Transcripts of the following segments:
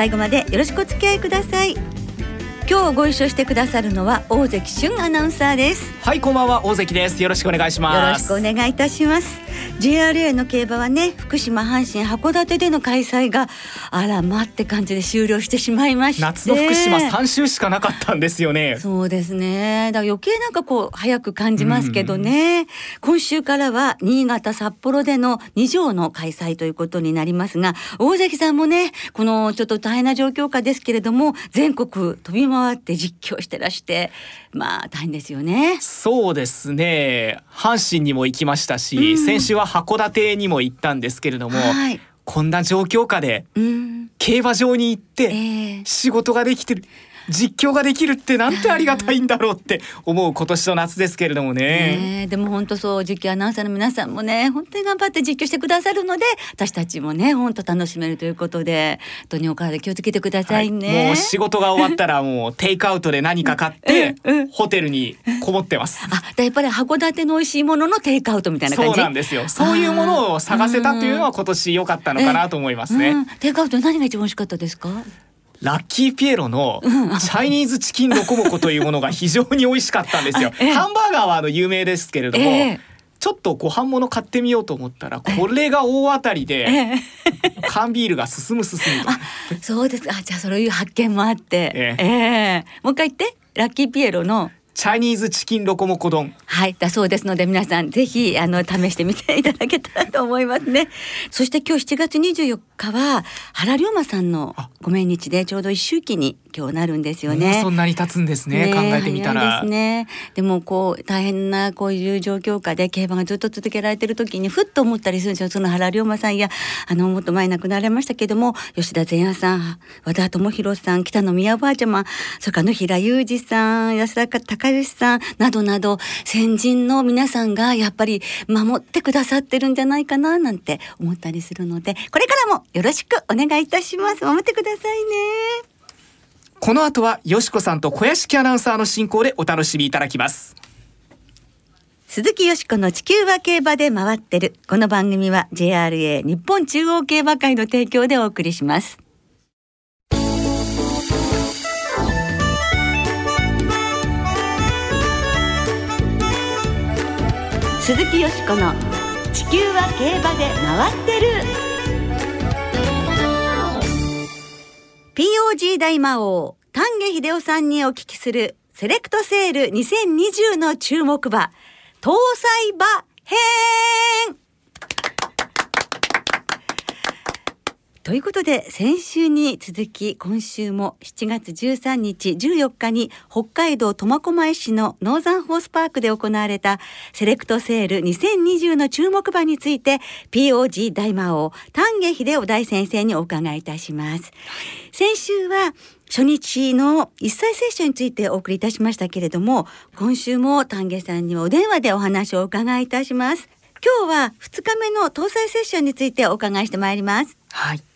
最後までよろしくお付き合いください。今日ご一緒してくださるのは大関俊アナウンサーです。はいこんばんは。大関です。よろしくお願いします。よろしくお願いいたします。JRA の競馬はね福島阪神函館での開催があらまって感じで終了してしまいまして。夏の福島3週しかなかったんですよね。そうですね。だから余計なんかこう早く感じますけどね、今週からは新潟札幌での2条の開催ということになりますが大関さんもねこのちょっと大変な状況下ですけれども全国飛び回って実況してらしてまあ大変ですよね。そうですね。阪神にも行きましたし、うん、先週は函館にも行ったんですけれども、はい、こんな状況下で、競馬場に行って仕事ができてる。えー実況ができるってなんてありがたいんだろうって思う今年の夏ですけれどもね。ねでも本当そう実況アナウンサーの皆さんもね本当に頑張って実況してくださるので私たちもね本当楽しめるということで本当にお体気をつけてくださいね。はい、もう仕事が終わったら もうテイクアウトで何か買って、うんうん、ホテルにこもってます。あやっぱり函館の美味しいもののテイクアウトみたいな感じ？そうなんですよ。そういうものを探せたっていうのは今年良かったのかなと思いますね。テイクアウト何が一番美味しかったですか？ラッキーピエロのチャイニーズチキンロコモコというものが非常に美味しかったんですよ。ハンバーガーはあの有名ですけれども、えー、ちょっとご飯物買ってみようと思ったらこれが大当たりで、えー、缶ビールが進む進むと。そうです。あじゃあそういう発見もあって、えー、えー、もう一回言って。ラッキーピエロのチャイニーズチキンロコモコ丼はいだそうですので皆さんぜひあの試してみていただけたらと思いますね。そして今日7月24日は原龍馬さんのご命日でちょうど一周期に今日なるんですよね。そんなに経つんですね。ね考えてみたら。ですね。でもこう大変なこういう状況下で競馬がずっと続けられてる時にふっと思ったりするんですよ。その原龍馬さんやあのもっと前亡くなられましたけども吉田善也さん、和田智弘さん、北野宮おばあちゃま、それから野平裕二さん、安田隆義さんなどなど先人の皆さんがやっぱり守ってくださってるんじゃないかななんて思ったりするのでこれからもよろしくお願いいたします。守ってくださいね。この後はよしこさんと小屋敷アナウンサーの進行でお楽しみいただきます。鈴木よしこの地球は競馬で回ってる。この番組は JRA 日本中央競馬会の提供でお送りします。鈴木よしこの地球は競馬で回ってる。POG 大魔王丹下秀夫さんにお聞きするセレクトセール2020の注目馬搭載馬編。ということで先週に続き今週も7月13日14日に北海道苫小牧市のノーザンホースパークで行われたセレクトセール2020の注目馬について POG 大魔王丹下秀夫大先生にお伺いいたします。先週は初日の一歳接種についてお送りいたしましたけれども今週も丹下さんにお電話でお話をお伺いいたします。今日は2日目の搭載セッションについてお伺いしてまいります。はい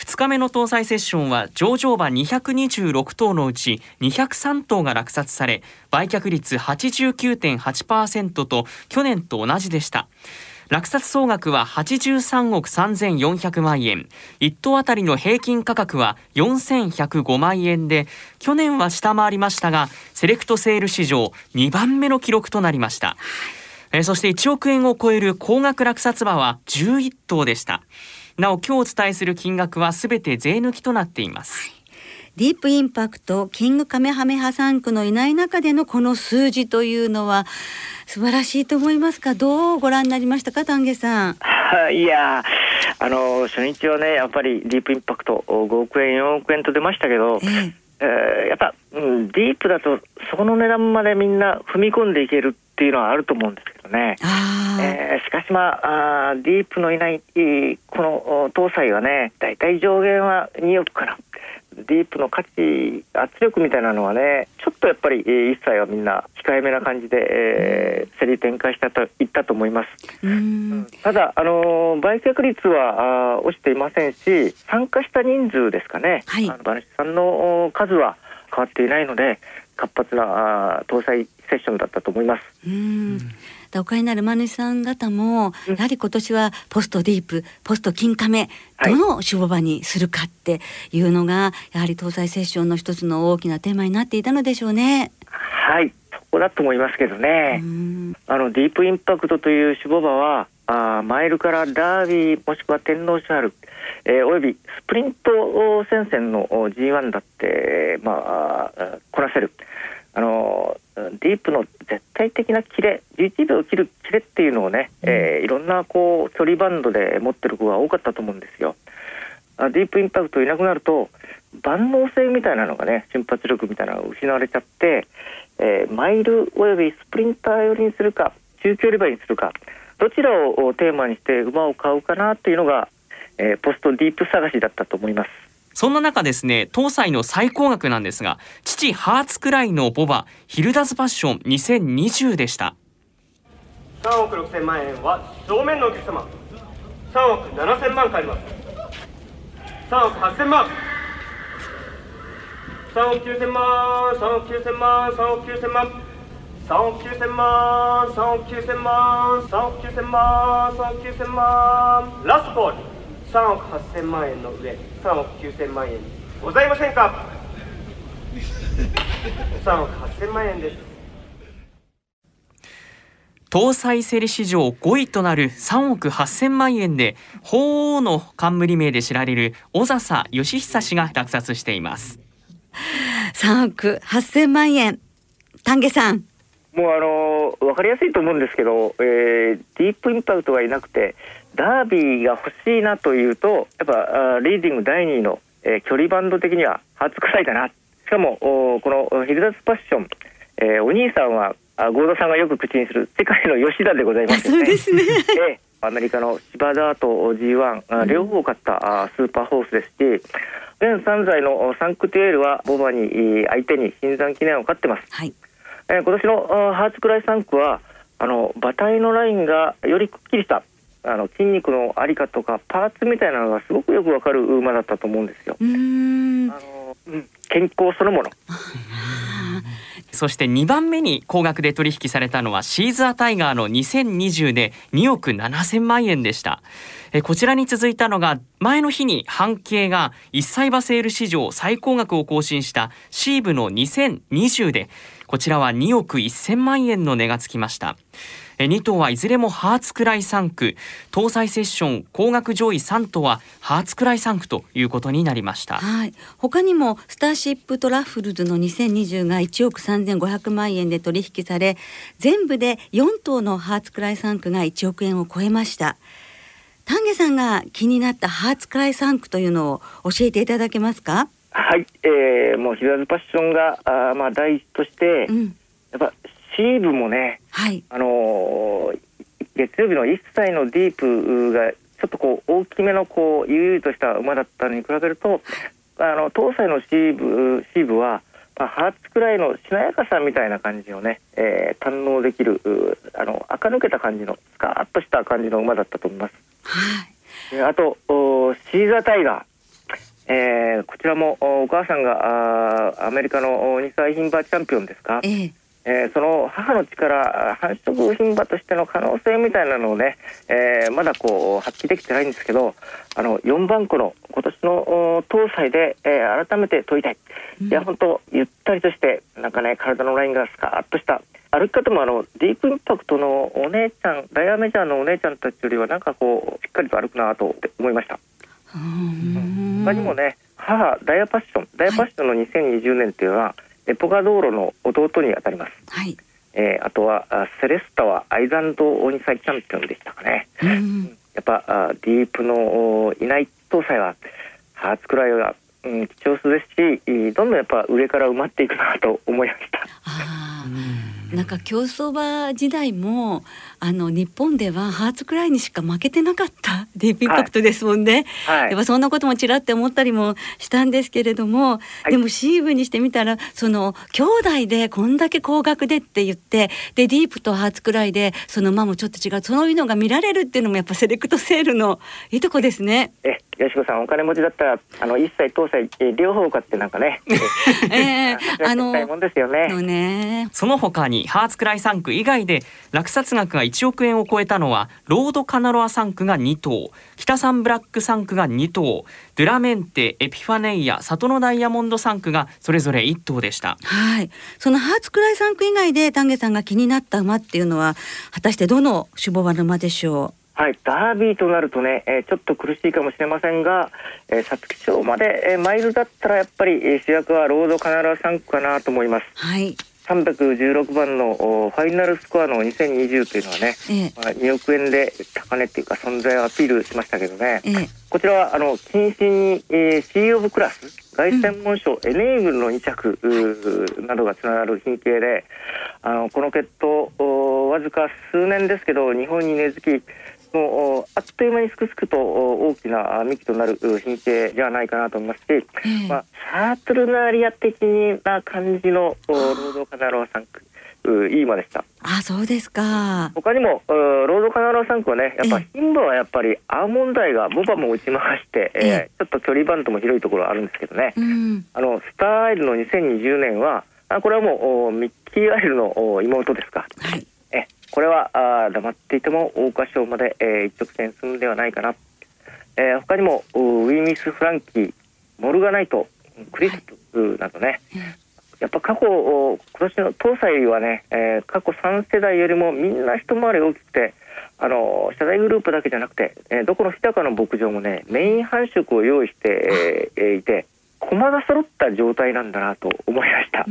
2日目の搭載セッションは上場馬226頭のうち203頭が落札され売却率89.8%と去年と同じでした。落札総額は83億3400万円。1頭あたりの平均価格は4105万円で去年は下回りましたがセレクトセール史上2番目の記録となりました。えそして1億円を超える高額落札馬は11頭でしたなお今日お伝えする金額はすべて税抜きとなっています。ディープインパクトキングカメハメハ3区のいない中でのこの数字というのは素晴らしいと思いますか？どうご覧になりましたか丹下さん。いやあの初日はねやっぱりディープインパクト5億円4億円と出ましたけど、えええー、やっぱ、うん、ディープだとそこの値段までみんな踏み込んでいけるっていうのはあると思うんですけどね。えー、しかしまああディープのいないこの搭載はね大体上限は2億から。ディープの価値圧力みたいなのはねちょっとやっぱり、えー、一切はみんな控えめな感じで、えー、競り展開したといったと思います。うん。ただあの売却率はあ落ちていませんし参加した人数ですかね、はい、あの馬主さんの数は変わっていないので活発な搭載セッションだったと思います。うんお買いになる馬主さん方も、やはり今年はポストディープポスト金亀どの守護場にするかっていうのが、やはり搭載セッションの一つの大きなテーマになっていたのでしょうね。はいそこだと思いますけどね。あのディープインパクトという守護馬はあマイルからダービーもしくは天皇賞ある、えー、およびスプリント戦線の G1 だって、まあ、こなせる。あのディープの絶対的なキレ11秒を切るキレっていうのをね、えー、いろんなこう距離バンドで持ってる子が多かったと思うんですよ。あディープインパクトいなくなると万能性みたいなのがね瞬発力みたいなのが失われちゃって、えー、マイルおよびスプリンター寄りにするか中距離馬にするかどちらをテーマにして馬を買うかなっていうのが、えー、ポストディープ探しだったと思います。そんな中ですね、搭載の最高額なんですが、父ハーツくらいのボバヒルダズパッション2020でした。3億6千万円は正面のお客様。3億7千万借ります。3億8千万。3億9千万、3億9千万、3億9千万。3億9千万、3億9千万、3億9千万、3億9千万。ラストボール。3億8千万円の上。3億9000万円ございませんか？3億8000万円です。搭載競り史上5位となる3億8000万円で鳳凰の冠名で知られる小笹義久氏が落札しています。3億8000万円丹下さん。もうあの分かりやすいと思うんですけど、えー、ディープインパクトがいなくてダービーが欲しいなというとやっぱリーディング第2位の、えー、距離バンド的には初臭いだな。しかもこのヒルダスパッション、えー、お兄さんは合田さんがよく口にする世界の吉田でございます、ね、そうですね、えー、アメリカの芝ダート G1、両方勝ったスーパーホースですし現3歳のサンクテュエールはボバに相手に新山記念を勝ってます、はい。えー、今年のハーツクライ3区はあの馬体のラインがよりくっきりしたあの筋肉のありかとかパーツみたいなのがすごくよくわかる馬だったと思うんですよ。あの、うん、健康そのもの。そして2番目に高額で取引されたのはシーズアタイガーの2020で2億7000万円でした。えこちらに続いたのが前の日に半径が1歳馬セール史上最高額を更新したシーブの2020でこちらは2億1000万円の値がつきました。2頭はいずれもハーツクライ3区搭載セッション高額上位3頭はハーツクライ3区ということになりました、はい、他にもスターシップトラッフルズの2020が1億3500万円で取引され全部で4頭のハーツクライ3区が1億円を超えました。丹下さんが気になったハーツクライ3区というのを教えていただけますか？はい、えー、もうヒラズパッションがあまあ第一として、うん、やっぱシーブもね、はい、あのー、月曜日の1歳のディープがちょっとこう大きめのこう悠々とした馬だったのに比べるとあの東西のシーブシーブは、まあ、ハーツくらいのしなやかさみたいな感じをね、えー、堪能できるあの垢抜けた感じのスカーッとした感じの馬だったと思います。はい、あとシーザータイガー。えー、こちらもお母さんがあアメリカの2歳牝馬チャンピオンですか、えええー、その母の力繁殖牝馬としての可能性みたいなのをね、えー、まだこう発揮できてないんですけどあの4番子の今年の搭載で、えー、改めて問いたい、うん、いや本当ゆったりとしてなんかね体のラインがスカーッとした。歩き方もあのディープインパクトのお姉ちゃんダイヤメジャーのお姉ちゃんたちよりはなんかこうしっかりと歩くなと思いました。他にもね母ダイヤパッションダイヤパッションの2020年っていうのは、はい、エポガ道路の弟にあたります、はい。えー、あとはセレスタはアイザンド2歳チャンピオンでしたかね、うん、やっぱあディープのいない搭載はハーツくらいは、うん、貴重数ですしどんどんやっぱ上から埋まっていくなと思いました。なんか競走馬時代もあの日本ではハーツくらいにしか負けてなかった ディープインパクトですもんね、はい、やっぱそんなこともちらって思ったりもしたんですけれども、はい、でもシーブにしてみたらその兄弟でこんだけ高額でって言ってでディープとハーツくらいでその馬もちょっと違うそういうのが見られるっていうのもやっぱセレクトセールのいいとこですね。えよしこさんお金持ちだったらあの一切当歳両方買ってなんかね。えー、あのもんですよね。ねその他にハーツクライ3区以外で落札額が1億円を超えたのはロードカナロア3区が2頭北サンブラック3区が2頭ドゥラメンテエピファネイア里のダイヤモンド3区がそれぞれ1頭でしたはいそのハーツクライ3区以外で丹下さんが気になった馬っていうのは果たしてどの種牡馬の馬でしょう？はい、ダービーとなるとね、えー、ちょっと苦しいかもしれませんが、えー、皐月賞まで、えー、マイルだったらやっぱり、えー、主役はロードカナラ3区かなと思います。はい。316番のファイナルスコアの2020というのはね、ええ、まあ、2億円で高値っていうか存在をアピールしましたけどね、え、こちらはあの近親に、えー、C オブクラス凱旋門賞、うん、エネーブルの2着などがつながる品系であのこの血統わずか数年ですけど日本に根付きもうあっという間にすくすくと大きな幹となる品系ではないかなと思いますし、えー、まあ、サートルナーリア的な感じの労働カナロア産区いい馬でした。あ、そうですか。他にもロードカナロア産区はね、やっぱ牝馬はやっぱりアーモンダイがボバも打ち回して、えー、えー、ちょっと距離バントも広いところあるんですけどね。うん、あのスターアイルの2020年は、あこれはもうミッキーアイルの妹ですか。はい。これはあ黙っていても桜花賞まで、えー、一直線進むんではないかな、えー、他にもウィミス・フランキーモルガナイトクリスプなどね、はい、やっぱ過去今年の東西はね、えー、過去3世代よりもみんな一回り大きくてあの社大グループだけじゃなくて、えー、どこの日高の牧場もねメイン繁殖を用意して、えー、いて駒が揃った状態なんだなと思いました。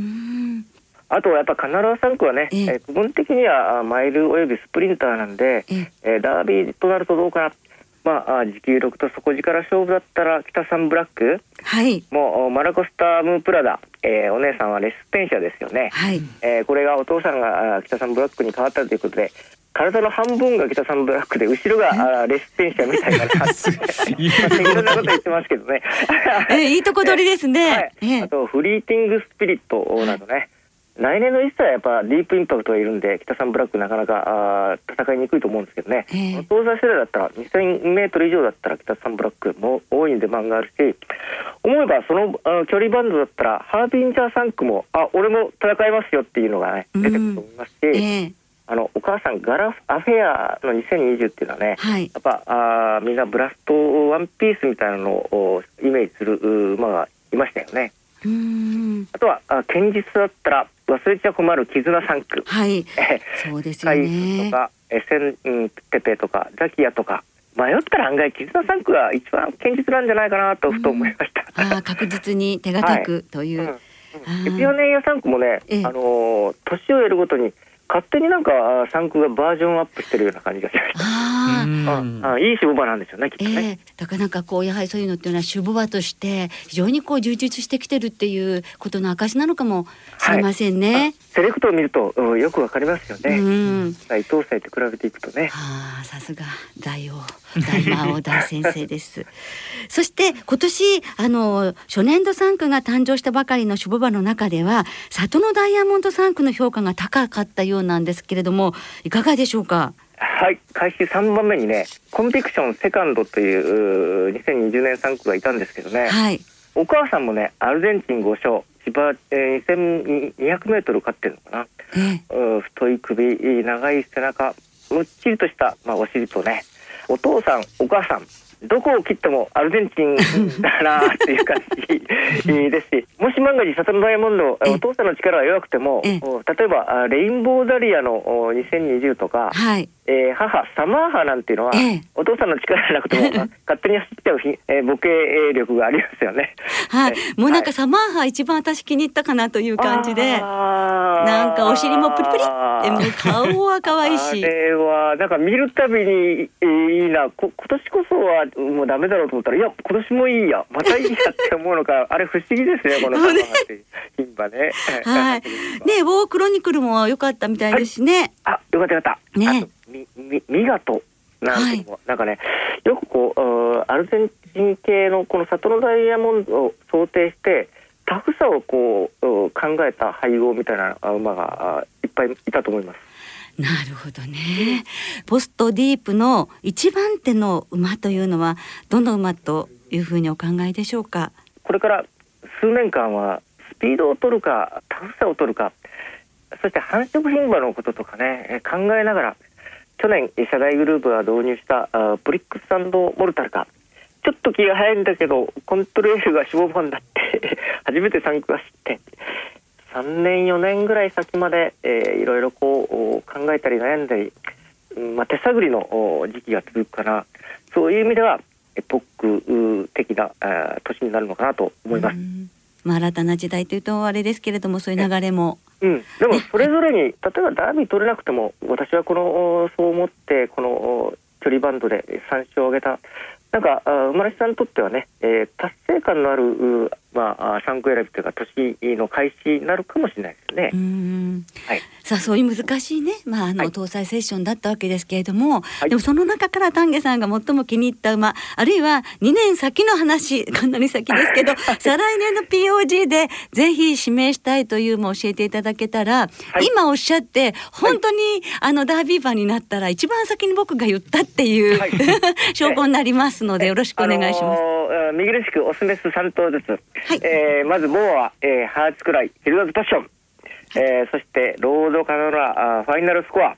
あとやっぱカナラ3区はね、えー、区分的にはマイルおよびスプリンターなんで、えー、ダービーとなるとどうかな。まあ、持久力と底力勝負だったら北さんブラック、はい、もうマラコスタムプラダ、えー、お姉さんはレスペンシャですよね、はい、えー、これがお父さんが北さんブラックに変わったということで体の半分が北さんブラックで後ろがレスペンシャみたいな感じで。い。ろんなこと言ってますけどね。えいいとこ取りですね、はい、あとフリーティングスピリットなどね、来年の一歳はやっぱディープインパクトがいるんで北さんブラックなかなかあ戦いにくいと思うんですけどね、えー、東西世代だったら2000メートル以上だったら北さんブラックも大いに出番があるし思えばそのあ距離バンドだったらハービンジャー3区もあ俺も戦いますよっていうのがね出てくると思いますし、うんえ。ーあのお母さんガラアフェアの2020っていうのはね、はい、やっぱあみんなブラストワンピースみたいなのをイメージする馬がいましたよね。あとはあ堅実だったら忘れちゃ困る絆3区はい。そうですよね。とかエセンテペとかザキヤとか。迷ったら案外絆3区が一番堅実なんじゃないかなとふと思いました、あ確実に手堅くという、はいうん。エピオネイヤ3区もね、あの年を得るごとに勝手になんか3区がバージョンアップしてるような感じがしました。ああいい守護場なんですよねきっとね、えー、だからなんかこうやはりそういうのっていうのは守護場として非常にこう充実してきてるっていうことの証なのかもしれませんね。はい、セレクトを見ると、うん、よくわかりますよね。うん、伊藤祭と比べていくとね。はあさすが大王大魔王大先生です。そして今年あの初年度3区が誕生したばかりの守護場の中では里のダイヤモンド3区の評価が高かったようなんですけれどもいかがでしょうか？はい開始3番目にねコンビクションセカンドという2020年3区がいたんですけどね、はい、お母さんもねアルゼンチン5勝芝、えー、2200メートル勝ってるのかな、えー、太い首長い背中むっちりとした、まあ、お尻とね。お父さんお母さんどこを切ってもアルゼンチン だなっていう感じですしもし万が一サトルダイヤモンドお父さんの力が弱くても例えばレインボーダリアの2020とか、はい、えー、母サマーハなんていうのは、ええ、お父さんの力じゃなくても 勝手に走っちゃう、えー、母系力がありますよね。はい、もうなんかサマーハ一番私気に入ったかなという感じで、なんかお尻もプリプリってもう顔は可愛いし。あれはなんか見るたびに、えー、いいなこ今年こそはもうダメだろうと思ったらいや今年もいいやまたいいやって思うのか あれ不思議ですねこのサマーハって牝ぱね。はい。ね、ウォークロニクルも良かったみたいですね。はい、あ、よかったよかった。ね。み、み、ミガト。なんていうの、はい、なんかね、よくこう、アルゼンチン系のこの里のダイヤモンドを想定して。タフさをこう考えた配合みたいな馬がいっぱいいたと思います。なるほどね。ポストディープの一番手の馬というのはどの馬というふうにお考えでしょうか？これから数年間はスピードを取るかタフさを取るか、そして繁殖牝馬のこととかね考えながら去年社大グループが導入したブリックスモルタルか。ちょっと気が早いんだけどコントレールが脂肪版だって。初めて参加して。3年4年ぐらい先まで、えー、いろいろこう考えたり悩んだり、まあ、手探りの時期が続くからそういう意味ではエポック的な年になるのかなと思います。まあ、新たな時代というとあれですけれどもそういう流れも。うん、でもそれぞれに、例えばダービー取れなくても私はこのそう思ってこの距離バンドで3勝を挙げた。なんか馬主さんにとってはね、えー、達成感のあるまあ、3区選びというか年の開始になるかもしれないですね。はい、さあそういう難しいね、まあ、あの、搭載セッションだったわけですけれども、はい、でもその中から丹下さんが最も気に入った馬あるいは2年先の話かなり先ですけど 再来年の POG でぜひ指名したいというも教えていただけたら、はい、今おっしゃって本当に、あのダービー馬になったら一番先に僕が言ったっていう、証拠になりますのでよろしくお願いします。あのー、右るしくオスメス3頭ずつはい、えー、まずモアは、えー、ハーツクライヒルダズパッション、えー、そしてロードカノラあファイナルスコア。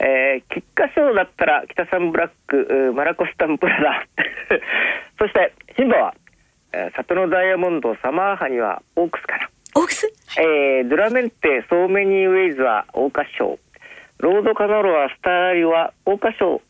えー、菊花賞だったら北サンブラックマラコスタンプラダ そしてシンバは、えー、里のダイヤモンドサマーハにはオークスかな。オークス、えー、ドラメンテソーメニーウェイズは桜花賞ロードカナロはスターリは桜花賞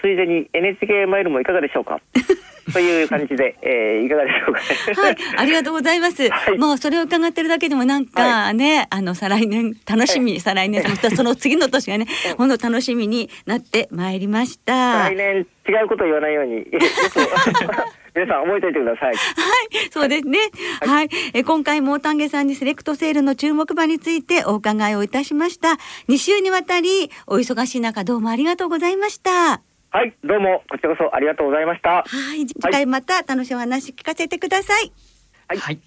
ついでに NHK マイルもいかがでしょうか？という感じで、えー、いかがでしょうか、はい、ありがとうございます。はい、もうそれを伺ってるだけでもなんかね、はい、あの再来年楽しみ、はい、再来年 その次の年がね、本当楽しみになってまいりました。来年違うこと言わないように。皆さん覚えておいてください。はい、そうですね。はい、はい、え今回も丹下さんにセレクトセールの注目馬についてお伺いをいたしました。2週にわたりお忙しい中どうもありがとうございました。はい、どうもこちらこそありがとうございました。はい、次回また楽しいお話聞かせてください。はい。はい、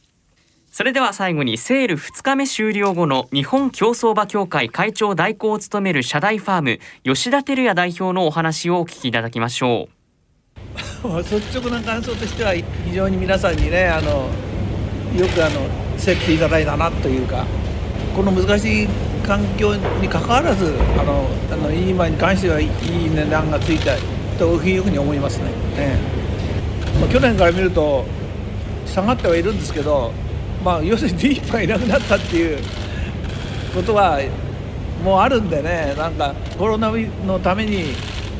それでは最後にセール2日目終了後の日本競走馬協会会長代行を務める社大ファーム吉田照也代表のお話をお聞きいただきましょう。率直な感想としては非常に皆さんにねあのよくあの競っていただいたなというかこの難しい環境にかかわらずあのあのいい馬に関してはいい値段がついたというふうに思いますね。ねまあ、去年から見ると下がってはいるんですけど、まあ、要するにディープがいなくなったっていうことはもうあるんでねなんかコロナのために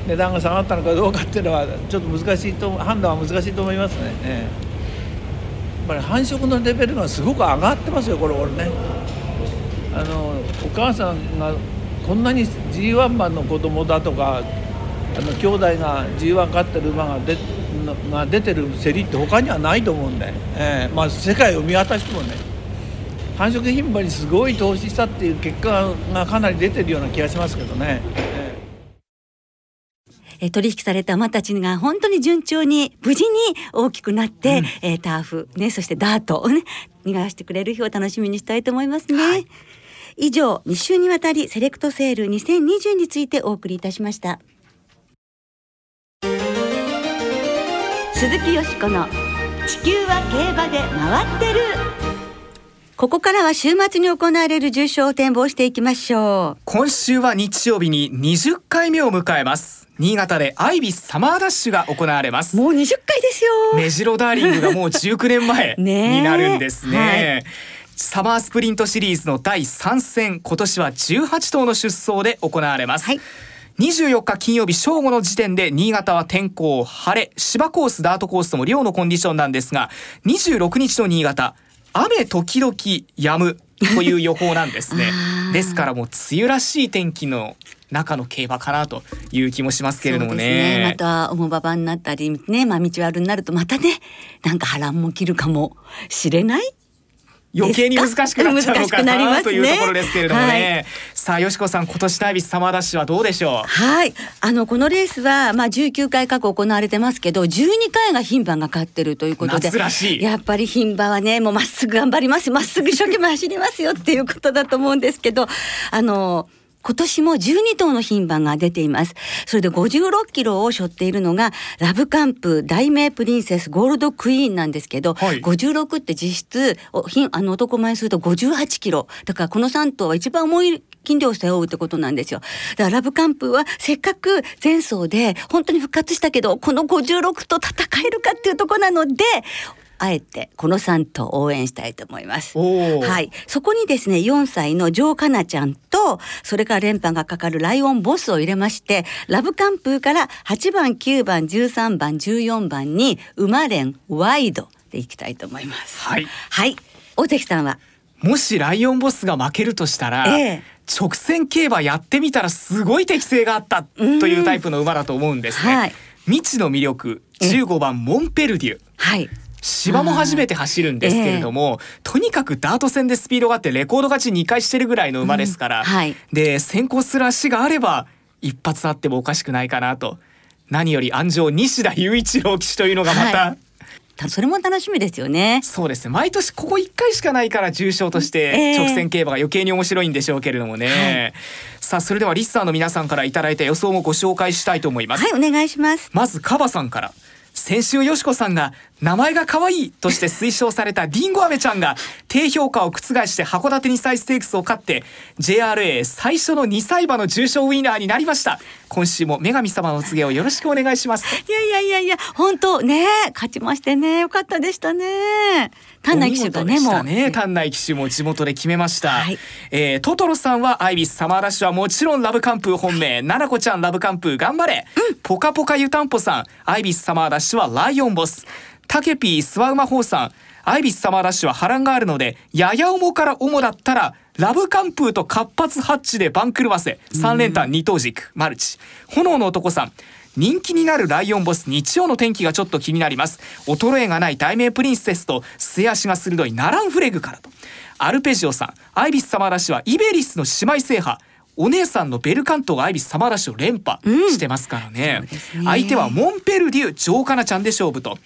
値段が下がったのかどうかっていうのはちょっと難しいと判断は難しいと思いますね。ねやっぱり繁殖のレベルがすごく上がってますよこれこれね。あのお母さんがこんなに G1 馬の子供だとかあの兄弟が G1 勝ってる馬が出が出てる競りって他にはないと思うんで、えーまあ、世界を見渡してもね繁殖牝馬にすごい投資したっていう結果がかなり出てるような気がしますけどね。え取引された馬たちが本当に順調に無事に大きくなって、うん、えー、ターフねそしてダートをね逃がしてくれる日を楽しみにしたいと思いますね。はい。以上2週にわたりセレクトセール2020についてお送りいたしました。鈴木よしこの地球は競馬で回ってる。ここからは週末に行われる重賞を展望していきましょう。今週は日曜日に20回目を迎えます新潟でアイビスサマーダッシュが行われます。もう20回ですよ。目白ダーリングがもう19年前 になるんですね。はい。サマースプリントシリーズの第3戦今年は18頭の出走で行われます、はい。24日金曜日正午の時点で新潟は天候晴れ芝コースダートコースとも量のコンディションなんですが26日の新潟雨時々止むという予報なんですね。ですからもう梅雨らしい天気の中の競馬かなという気もしますけれどもね。ね。また重馬場になったりね、まあ道悪になるとまたね、なんか波乱も切るかもしれない。余計に難しくなっちゃうのかなね、というところですけれどもね、はい、さあよしこさん今年ダイビスサマーダッシュはどうでしょう？はい。あのこのレースはまあ19回過去行われてますけど12回が牝馬が勝ってるということでやっぱり牝馬はねもうまっすぐ頑張ります。まっすぐ一生懸命走りますよっていうことだと思うんですけどあの今年も12頭の牝馬が出ています。それで56キロを背負っているのが、ラブカンプ、大名プリンセス、ゴールドクイーンなんですけど、はい、56って実質、あの男前にすると58キロ。だからこの3頭は一番重い筋量を背負うってことなんですよ。だからラブカンプはせっかく前走で本当に復活したけど、この56と戦えるかっていうとこなので、あえてこの3頭応援したいと思います。はい。そこにですね、4歳のジョーカナちゃんと、それから連覇がかかるライオンボスを入れまして、ラブカンプーから8番、9番、13番、14番に馬連ワイドでいきたいと思います。はい。はい。大関さんは？もしライオンボスが負けるとしたら、ええ、直線競馬やってみたらすごい適性があったというタイプの馬だと思うんですね。はい、未知の魅力15番モンペルデュ。はい。芝も初めて走るんですけれども、えー、とにかくダート戦でスピードがあってレコード勝ち2回してるぐらいの馬ですから、うんはい、で先行する足があれば一発あってもおかしくないかなと何より安城西田雄一郎騎手というのがまた、はいそれも楽しみですよね。そうですね。毎年ここ1回しかないから重賞として直線競馬が余計に面白いんでしょうけれどもね。えー、さあそれではリスターの皆さんからいただいた予想もご紹介したいと思います。はいお願いします。まずカバさんから。先週よしこさんが名前が可愛いとして推奨されたリンゴ飴ちゃんが低評価を覆して函館2歳ステークスを勝って JRA 最初の2歳馬の重賞ウィナーになりました。今週も女神様のお告げをよろしくお願いします。いやいやいやいや本当ね勝ちましてねよかったでしたね。丹内騎手がねもう。ね丹内騎手も地元で決めました、はい、えー、トトロさんはアイビスサマーダッシュはもちろんラブカンプー本命。奈々子ちゃんラブカンプー頑張れ、うん、ポカポカ湯たんぽさん。アイビスサマーダッシュはライオンボスタケピースワウマホーさんアイビスサマーダッシュは波乱があるのでやや重から重だったらラブカンプーとカッパツハッチで番狂わせ。3連単二頭軸マルチ。炎の男さん人気になるライオンボス日曜の天気がちょっと気になります。衰えがないダイメイプリンセスと末脚が鋭いナランフレグからと。アルペジオさんアイビスサマーダッシュはイベリスの姉妹制覇。お姉さんのベルカントがアイビスサマーダッシュを連覇してますからね。うん。ね、相手はモンペルデュジョーカナちゃんで勝負と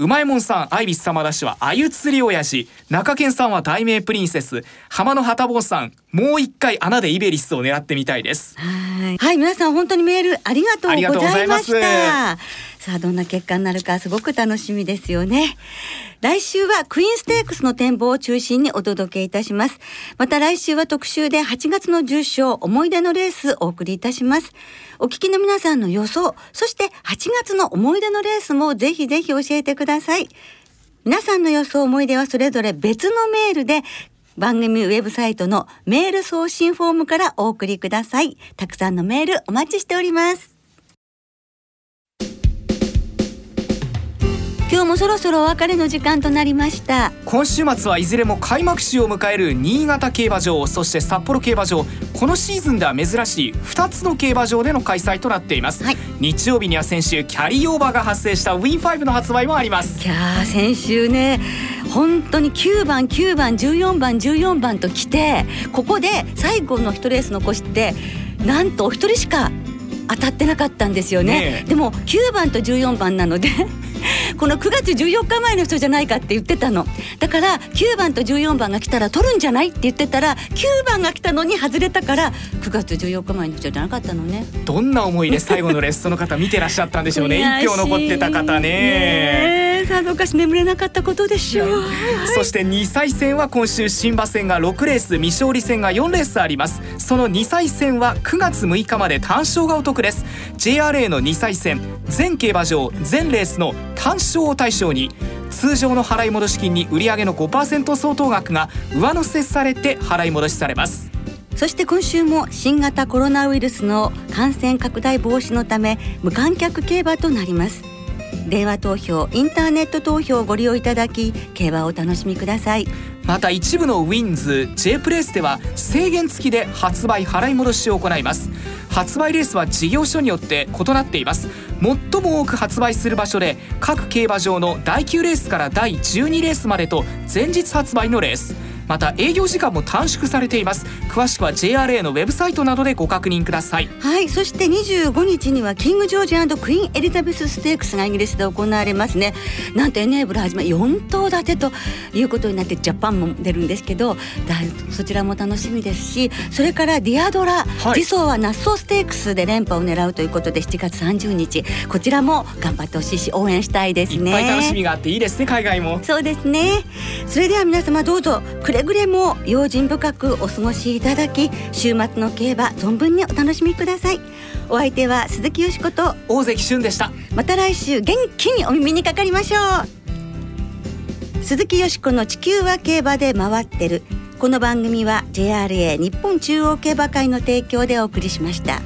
うまいもんさんアイビスサマーダッシュはあゆ釣り親父中堅さんはダイメイプリンセス。浜の旗坊さんもう一回穴でイベリスを狙ってみたいです。はい。皆さん本当にメールありがとうございましたさあどんな結果になるかすごく楽しみですよね。来週はクイーンステークスの展望を中心にお届けいたします。また来週は特集で8月の重賞思い出のレースお送りいたします。お聞きの皆さんの予想そして8月の思い出のレースもぜひぜひ教えてください。皆さんの予想思い出はそれぞれ別のメールで番組ウェブサイトのメール送信フォームからお送りください。たくさんのメールお待ちしております。今日もそろそろお別れの時間となりました。今週末はいずれも開幕週を迎える新潟競馬場そして札幌競馬場。このシーズンでは珍しい2つの競馬場での開催となっています、はい、日曜日には先週キャリーオーバーが発生したウィン5の発売もあります。いや先週ね本当に9番9番14番14番と来てここで最後の1レース残してなんとお一人しか当たってなかったんですよね、ね、でも9番と14番なので この9月14日前の人じゃないかって言ってたの。だから9番と14番が来たら取るんじゃないって言ってたら9番が来たのに外れたから9月14日前の人じゃなかったのね。どんな思いで最後のレッスンの方見てらっしゃったんでしょうね。1票残ってた方ねさぞかし眠れなかったことでしょう、そして2歳戦は今週新馬戦が6レース未勝利戦が4レースあります。その2歳戦は9月6日まで単勝がお得です。JRA の2歳戦全競馬場全レースの単勝を対象に通常の払い戻し金に売上の5%相当額が上乗せされて払い戻しされます。そして今週も新型コロナウイルスの感染拡大防止のため無観客競馬となります電話投票インターネット投票をご利用いただき競馬をお楽しみください。また一部のウィンズ J プレイスでは制限付きで発売払い戻しを行います。発売レースは事業所によって異なっています。最も多く発売する場所で各競馬場の第9レースから第12レースまでと前日発売のレース。また営業時間も短縮されています。詳しくは JRA のウェブサイトなどでご確認ください。はいそして25日にはキングジョージクイーンエリザベスステークスがイギリスで行われますね。なんとエネーブル始め4頭立てということになってジャパンも出るんですけどそちらも楽しみですしそれからディアドラ、はい、次走はナッソーステークスで連覇を狙うということで7月30日こちらも頑張ってほしいし応援したいですね。いっぱい楽しみがあっていいですね海外も。そうですね。それでは皆様どうぞくれぐれも用心深くお過ごしいただき週末の競馬存分にお楽しみください。お相手は鈴木よしこと大関俊でした。また来週元気にお耳にかかりましょう。鈴木よしこの地球は競馬で回ってる。この番組は JRA 日本中央競馬会の提供でお送りしました。